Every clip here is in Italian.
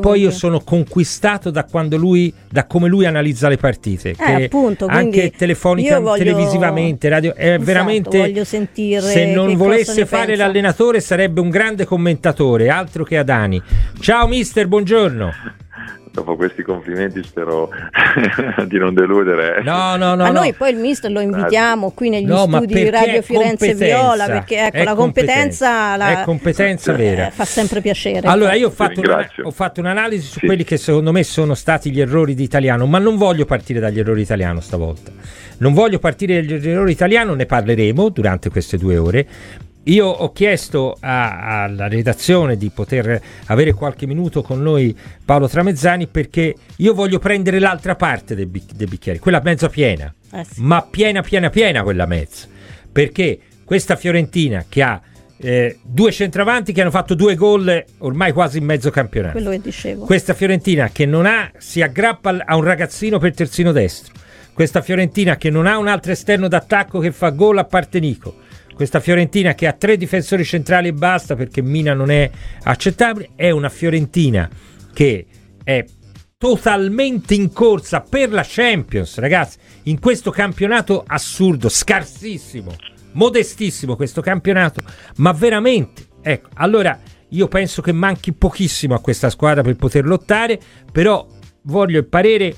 poi io sono conquistato da quando lui, da come lui analizza le partite. Eh, appunto, anche telefonica, io voglio- televisivamente, radio, è Esatto, veramente voglio sentire se non volesse fare l'allenatore sarebbe un grande commentatore, altro che Adani. Ciao mister, buongiorno. Dopo questi complimenti spero di non deludere. No, no, no. a no. noi poi il mister lo invitiamo qui negli No, ma studi di Radio Firenze competenza, Viola perché ecco è la competenza, la- è competenza vera. eh, fa sempre piacere. Allora, io ho fatto, una- ho fatto un'analisi su Sì. quelli che secondo me sono stati gli errori di italiano, ma non voglio partire dagli errori italiano stavolta. Non voglio partire dagli errori italiano, ne parleremo durante queste due ore. Io ho chiesto a- alla redazione di poter avere qualche minuto con noi Paolo Tramezzani perché io voglio prendere l'altra parte del, bic- del bicchiere, quella mezza piena, Eh sì. ma piena, piena, piena quella mezza. Perché questa Fiorentina che ha eh, due centravanti che hanno fatto due gol ormai quasi in mezzo campionato. quello che dicevo. Questa Fiorentina che non ha, si aggrappa a un ragazzino per terzino destro. Questa Fiorentina che non ha un altro esterno d'attacco che fa gol a parte Nico. Questa Fiorentina che ha tre difensori centrali e basta perché Mina non è accettabile. È una Fiorentina che è totalmente in corsa per la Champions, ragazzi. In questo campionato assurdo, scarsissimo, modestissimo questo campionato, ma veramente. Ecco, allora io penso che manchi pochissimo a questa squadra per poter lottare, però voglio il parere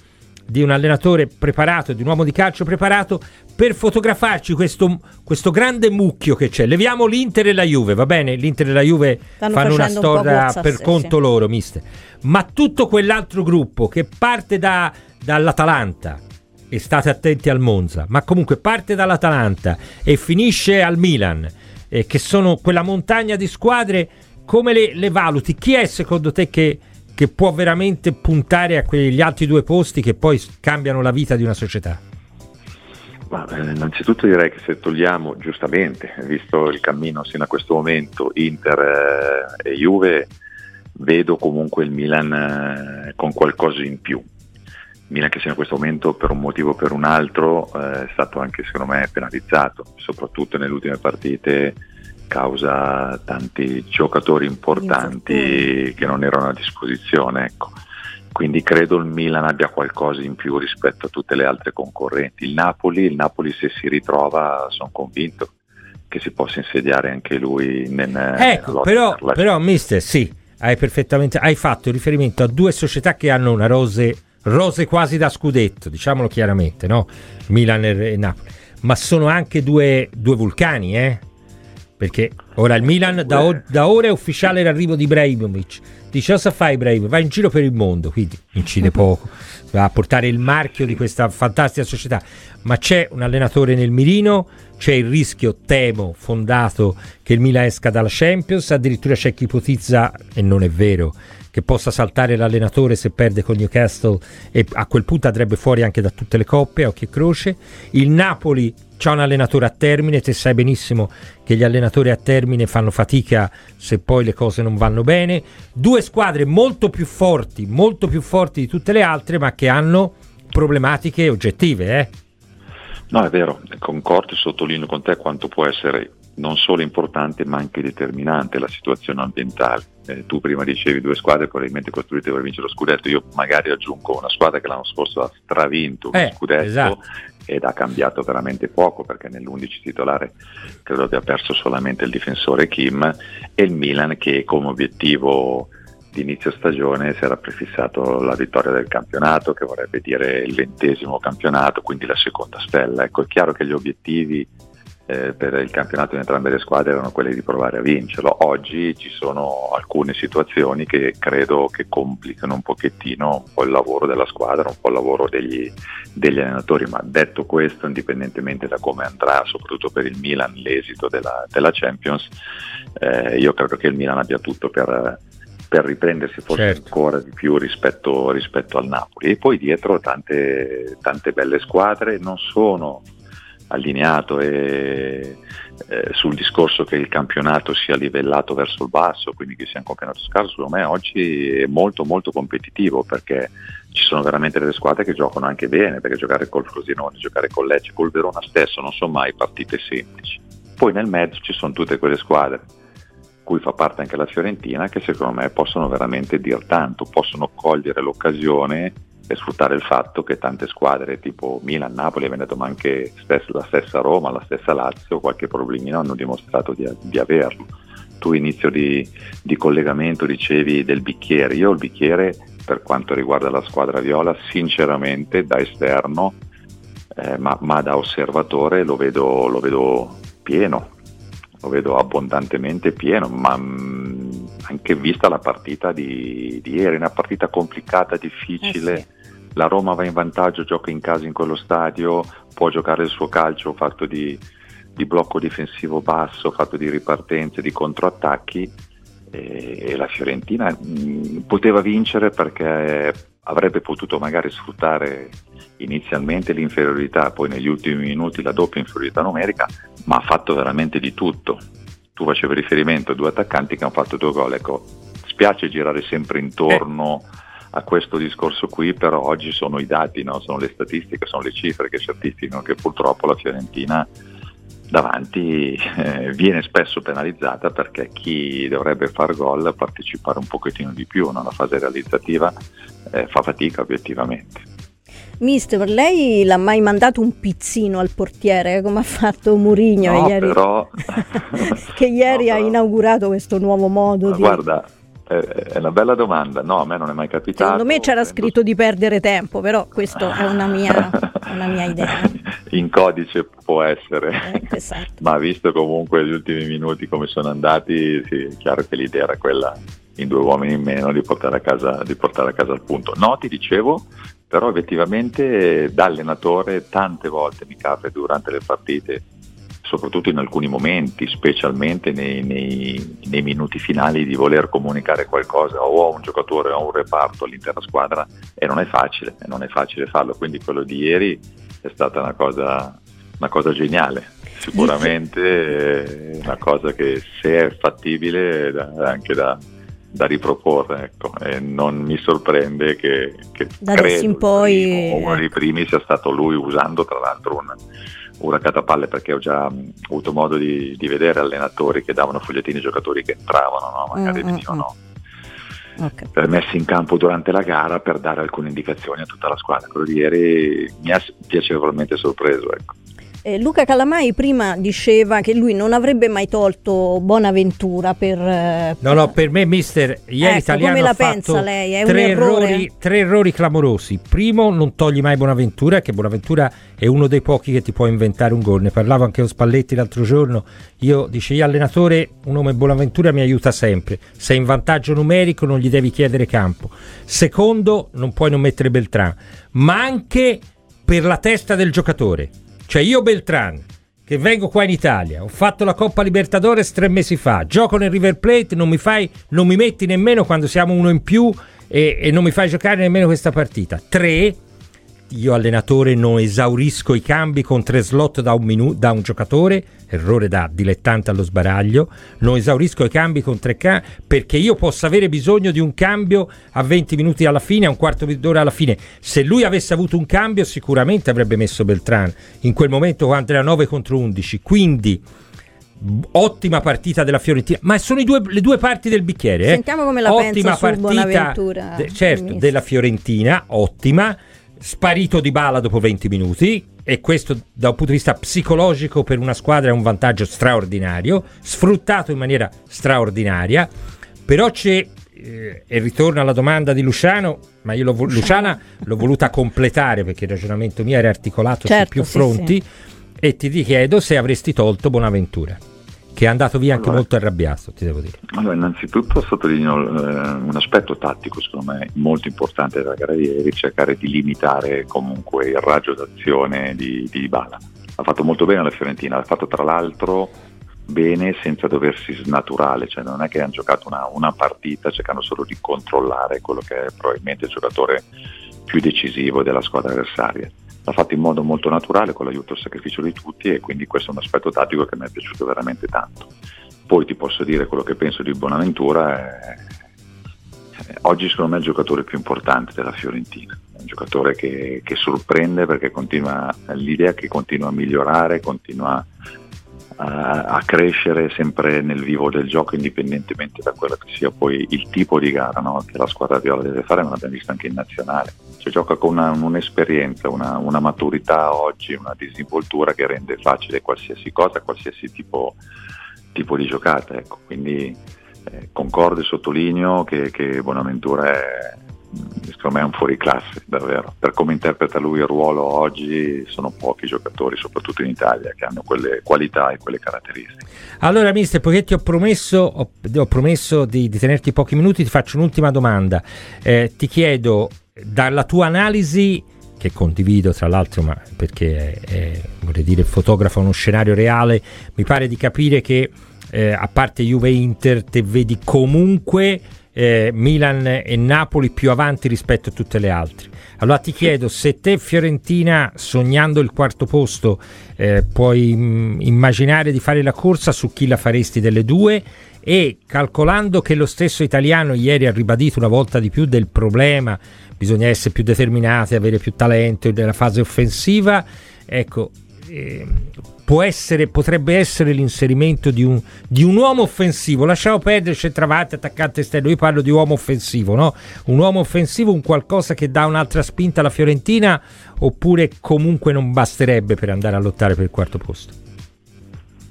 di un allenatore preparato, di un uomo di calcio preparato per fotografarci questo, questo grande mucchio che c'è. Leviamo l'Inter e la Juve, va bene? L'Inter e la Juve Stanno fanno una un storia gozza, per conto loro, mister. Ma tutto quell'altro gruppo che parte da- dall'Atalanta, e state attenti al Monza, ma comunque parte dall'Atalanta e finisce al Milan, eh, che sono quella montagna di squadre, come le, le valuti? Chi è secondo te che, che può veramente puntare a quegli altri due posti che poi cambiano la vita di una società? Ma, eh, innanzitutto direi che se togliamo giustamente, visto il cammino sino a questo momento, Inter eh, e Juve, vedo comunque il Milan eh, con qualcosa in più. Milan che sia in questo momento per un motivo o per un altro eh, è stato anche secondo me penalizzato, soprattutto nelle ultime partite causa tanti giocatori importanti che non erano a disposizione. Ecco. Quindi credo il Milan abbia qualcosa in più rispetto a tutte le altre concorrenti. Il Napoli, il Napoli se si ritrova sono convinto che si possa insediare anche lui nel, Ecco, però, per però, mister, sì, hai perfettamente hai fatto riferimento a due società che hanno una rose, rose quasi da scudetto, diciamolo chiaramente, no? Milan e, e Napoli, ma sono anche due, due vulcani, eh? Perché ora il Milan da, o- da ora è ufficiale l'arrivo di Ibrahimovic. Dice cosa fai Ibrahimovic? Va in giro per il mondo, quindi incide poco, va a portare il marchio di questa fantastica società. Ma c'è un allenatore nel mirino, c'è il rischio, temo, fondato che il Milan esca dalla Champions, addirittura c'è chi ipotizza, e non è vero, che possa saltare l'allenatore se perde con Newcastle e a quel punto andrebbe fuori anche da tutte le coppe occhio e croce. Il Napoli c'ha un allenatore a termine, te sai benissimo che gli allenatori a termine fanno fatica se poi le cose non vanno bene. Due squadre molto più forti, molto più forti di tutte le altre, ma che hanno problematiche oggettive, eh? No, è vero, concordo e sottolineo con te quanto può essere non solo importante ma anche determinante la situazione ambientale. Eh, tu prima dicevi due squadre probabilmente costruite per vincere lo scudetto, io magari aggiungo una squadra che l'anno scorso ha stravinto Eh, lo scudetto esatto. ed ha cambiato veramente poco perché nell'11 titolare credo abbia perso solamente il difensore Kim e il Milan che come obiettivo di inizio stagione si era prefissato la vittoria del campionato che vorrebbe dire il ventesimo campionato quindi la seconda stella ecco è chiaro che gli obiettivi eh, per il campionato in entrambe le squadre erano quelli di provare a vincerlo. Oggi ci sono alcune situazioni che credo che complicano un pochettino un po' il lavoro della squadra, un po' il lavoro degli, degli allenatori, ma detto questo, indipendentemente da come andrà, soprattutto per il Milan, l'esito della, della Champions, eh, io credo che il Milan abbia tutto per per riprendersi forse certo. ancora di più rispetto, rispetto, al Napoli. E poi dietro tante, tante belle squadre, non sono allineato e, eh, sul discorso che il campionato sia livellato verso il basso, quindi che sia un campionato scarso, secondo me oggi è molto molto competitivo perché ci sono veramente delle squadre che giocano anche bene, perché giocare col Frosinone, giocare con Lecce, col Verona stesso non sono mai partite semplici. Poi nel mezzo ci sono tutte quelle squadre cui fa parte anche la Fiorentina che secondo me possono veramente dir tanto, possono cogliere l'occasione e sfruttare il fatto che tante squadre tipo Milan, Napoli, Veneto, ma anche la stessa Roma, la stessa Lazio, qualche problemino hanno dimostrato di, di averlo. Tu inizio di, di, collegamento dicevi del bicchiere, io il bicchiere per quanto riguarda la squadra viola sinceramente da esterno eh, ma, ma, da osservatore lo vedo, lo vedo, pieno, lo vedo abbondantemente pieno, ma mh, mm, anche vista la partita di, di, ieri, una partita complicata, difficile. Eh sì la Roma va in vantaggio, gioca in casa in quello stadio, può giocare il suo calcio fatto di, di blocco difensivo basso, fatto di ripartenze, di controattacchi e, e la Fiorentina mh, poteva vincere perché avrebbe potuto magari sfruttare inizialmente l'inferiorità, poi negli ultimi minuti la doppia inferiorità numerica, ma ha fatto veramente di tutto. Tu facevi riferimento a due attaccanti che hanno fatto due gol, ecco, spiace girare sempre intorno. Eh a questo discorso qui, però oggi sono i dati, no? sono le statistiche, sono le cifre che certificano che purtroppo la Fiorentina davanti eh, viene spesso penalizzata perché chi dovrebbe far gol, partecipare un pochettino di più nella fase realizzativa, eh, fa fatica obiettivamente. Mister, lei l'ha mai mandato un pizzino al portiere come ha fatto Murigno no, ieri? Però... che ieri no, però... ha inaugurato questo nuovo modo Ma di... Guarda, è una bella domanda, no, a me non è mai capitato. Secondo me c'era scritto di perdere tempo, però questa è una mia, una mia idea. In codice può essere, ecco, esatto. ma visto comunque gli ultimi minuti come sono andati, sì, è chiaro che l'idea era quella in due uomini in meno di portare a casa, di portare a casa il punto. No, ti dicevo, però effettivamente da allenatore tante volte mi capita durante le partite soprattutto in alcuni momenti, specialmente nei, nei, nei, minuti finali, di voler comunicare qualcosa o a un giocatore o a un reparto all'intera squadra e non è facile, non è facile farlo. Quindi quello di ieri è stata una cosa, una cosa geniale, sicuramente una cosa che se è fattibile è anche da, da riproporre ecco. e non mi sorprende che, che da adesso in poi primo, uno dei primi sia stato lui usando tra l'altro un un raccattapalle perché ho già mh, avuto modo di, di, vedere allenatori che davano fogliettini ai giocatori che entravano, no? magari mm, mm venivano mm. okay. messi in campo durante la gara per dare alcune indicazioni a tutta la squadra. Quello di ieri mi ha piacevolmente sorpreso. Ecco. Eh, Luca Calamai prima diceva che lui non avrebbe mai tolto Bonaventura per... Eh, no, no, per me mister, ieri ecco, italiano come la ha pensa lei? È tre, errori, tre errori clamorosi. Primo, non togli mai Bonaventura, che Bonaventura è uno dei pochi che ti può inventare un gol. Ne parlavo anche con Spalletti l'altro giorno. Io dice, io allenatore, un nome Bonaventura mi aiuta sempre. Sei in vantaggio numerico non gli devi chiedere campo. Secondo, non puoi non mettere Beltran. Ma anche per la testa del giocatore cioè io Beltran, che vengo qua in Italia, ho fatto la Coppa Libertadores tre mesi fa, gioco nel River Plate, non mi, fai, non mi metti nemmeno quando siamo uno in più e, e non mi fai giocare nemmeno questa partita. Tre, io allenatore non esaurisco i cambi con tre slot da un, minu- da un giocatore, errore da dilettante allo sbaraglio, non esaurisco i cambi con tre cambi perché io posso avere bisogno di un cambio a 20 minuti alla fine, a un quarto d'ora alla fine. Se lui avesse avuto un cambio sicuramente avrebbe messo Beltran in quel momento quando era 9 contro 11, quindi ottima partita della Fiorentina, ma sono due, le due parti del bicchiere. Eh? Sentiamo come la ottima partita, de, certo, della Fiorentina, ottima sparito di bala dopo 20 minuti, e questo da un punto di vista psicologico per una squadra è un vantaggio straordinario, sfruttato in maniera straordinaria, però c'è, eh, e ritorno alla domanda di Luciano, ma io l'ho, vo- Luciana l'ho voluta completare perché il ragionamento mio era articolato Certo, su più sì, fronti, e ti chiedo se avresti tolto Bonaventura, che è andato via anche Allora. molto arrabbiato, ti devo dire. Allora, innanzitutto sottolineo eh, un aspetto tattico, secondo me, molto importante della gara di ieri, cercare di limitare comunque il raggio d'azione di, di Dybala. Ha fatto molto bene la Fiorentina, l'ha fatto tra l'altro bene senza doversi snaturare, cioè non è che hanno giocato una, una partita cercando solo di controllare quello che è probabilmente il giocatore più decisivo della squadra avversaria. L'ha fatto in modo molto naturale con l'aiuto e il sacrificio di tutti e quindi questo è un aspetto tattico che mi è piaciuto veramente tanto. Poi ti posso dire quello che penso di Bonaventura. è- eh, oggi secondo me è il giocatore più importante della Fiorentina, è un giocatore che, che sorprende perché continua l'idea che continua a migliorare, continua a, crescere sempre nel vivo del gioco indipendentemente da quello che sia poi il tipo di gara no? che la squadra viola deve fare, ma l'abbiamo visto anche in nazionale. Cioè, gioca con una- un'esperienza, una, una maturità oggi, una disinvoltura che rende facile qualsiasi cosa, qualsiasi tipo, tipo di giocata. Ecco. Quindi eh, concordo e sottolineo che, che Bonaventura è, secondo me è un fuoriclasse, davvero. Per come interpreta lui il ruolo oggi sono pochi giocatori, soprattutto in Italia, che hanno quelle qualità e quelle caratteristiche. Allora, mister, poiché ti ho promesso, ho, ho promesso di, di tenerti pochi minuti, ti faccio un'ultima domanda. Eh, ti chiedo, dalla tua analisi, che condivido tra l'altro, ma perché è, vorrei dire fotografa uno scenario reale, mi pare di capire che eh, a parte Juve Inter, te vedi comunque eh, Milan e Napoli più avanti rispetto a tutte le altre. Allora ti chiedo se te Fiorentina, sognando il quarto posto, eh, puoi mh, immaginare di fare la corsa su chi la faresti delle due e calcolando che lo stesso italiano ieri ha ribadito una volta di più del problema, bisogna essere più determinati, avere più talento nella fase offensiva, ecco, eh, essere, potrebbe essere l'inserimento di un, di un uomo offensivo. Lasciamo perdere centravanti, attaccante esterno. Io parlo di uomo offensivo, no? Un uomo offensivo, un qualcosa che dà un'altra spinta alla Fiorentina, oppure comunque non basterebbe per andare a lottare per il quarto posto?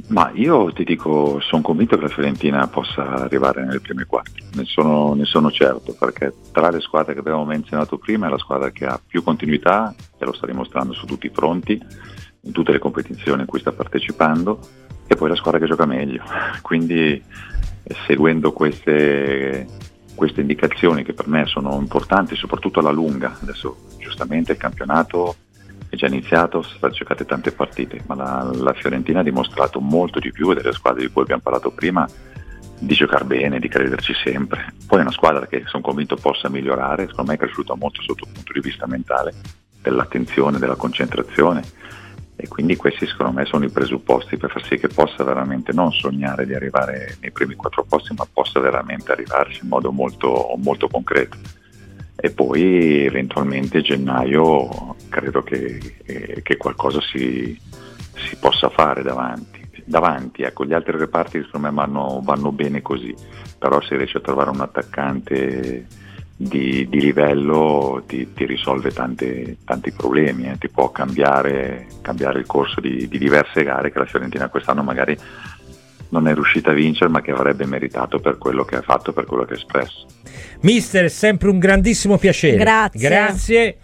Ma io ti dico, sono convinto che la Fiorentina possa arrivare nelle prime quattro, ne sono, ne sono certo, perché tra le squadre che abbiamo menzionato prima è la squadra che ha più continuità e lo sta dimostrando su tutti i fronti, in tutte le competizioni in cui sta partecipando, e poi la squadra che gioca meglio. Quindi eh, seguendo queste, queste indicazioni che per me sono importanti, soprattutto alla lunga, adesso giustamente il campionato è già iniziato, sono state giocate tante partite, ma la, la Fiorentina ha dimostrato molto di più delle squadre di cui abbiamo parlato prima di giocare bene, di crederci sempre. Poi è una squadra che sono convinto possa migliorare, secondo me è cresciuta molto sotto il punto di vista mentale, dell'attenzione, della concentrazione e quindi questi secondo me sono i presupposti per far sì che possa veramente non sognare di arrivare nei primi quattro posti, ma possa veramente arrivarci in modo molto, molto concreto e poi eventualmente gennaio credo che, eh, che qualcosa si, si, possa fare davanti. Davanti, ecco, gli altri reparti secondo me vanno, vanno bene così, però se riesci a trovare un attaccante di, di livello ti, ti risolve tante, tanti problemi, eh. ti può cambiare, cambiare il corso di, di diverse gare che la Fiorentina quest'anno magari non è riuscita a vincere ma che avrebbe meritato per quello che ha fatto, per quello che ha espresso. Mister, è sempre un grandissimo piacere. Grazie. Grazie.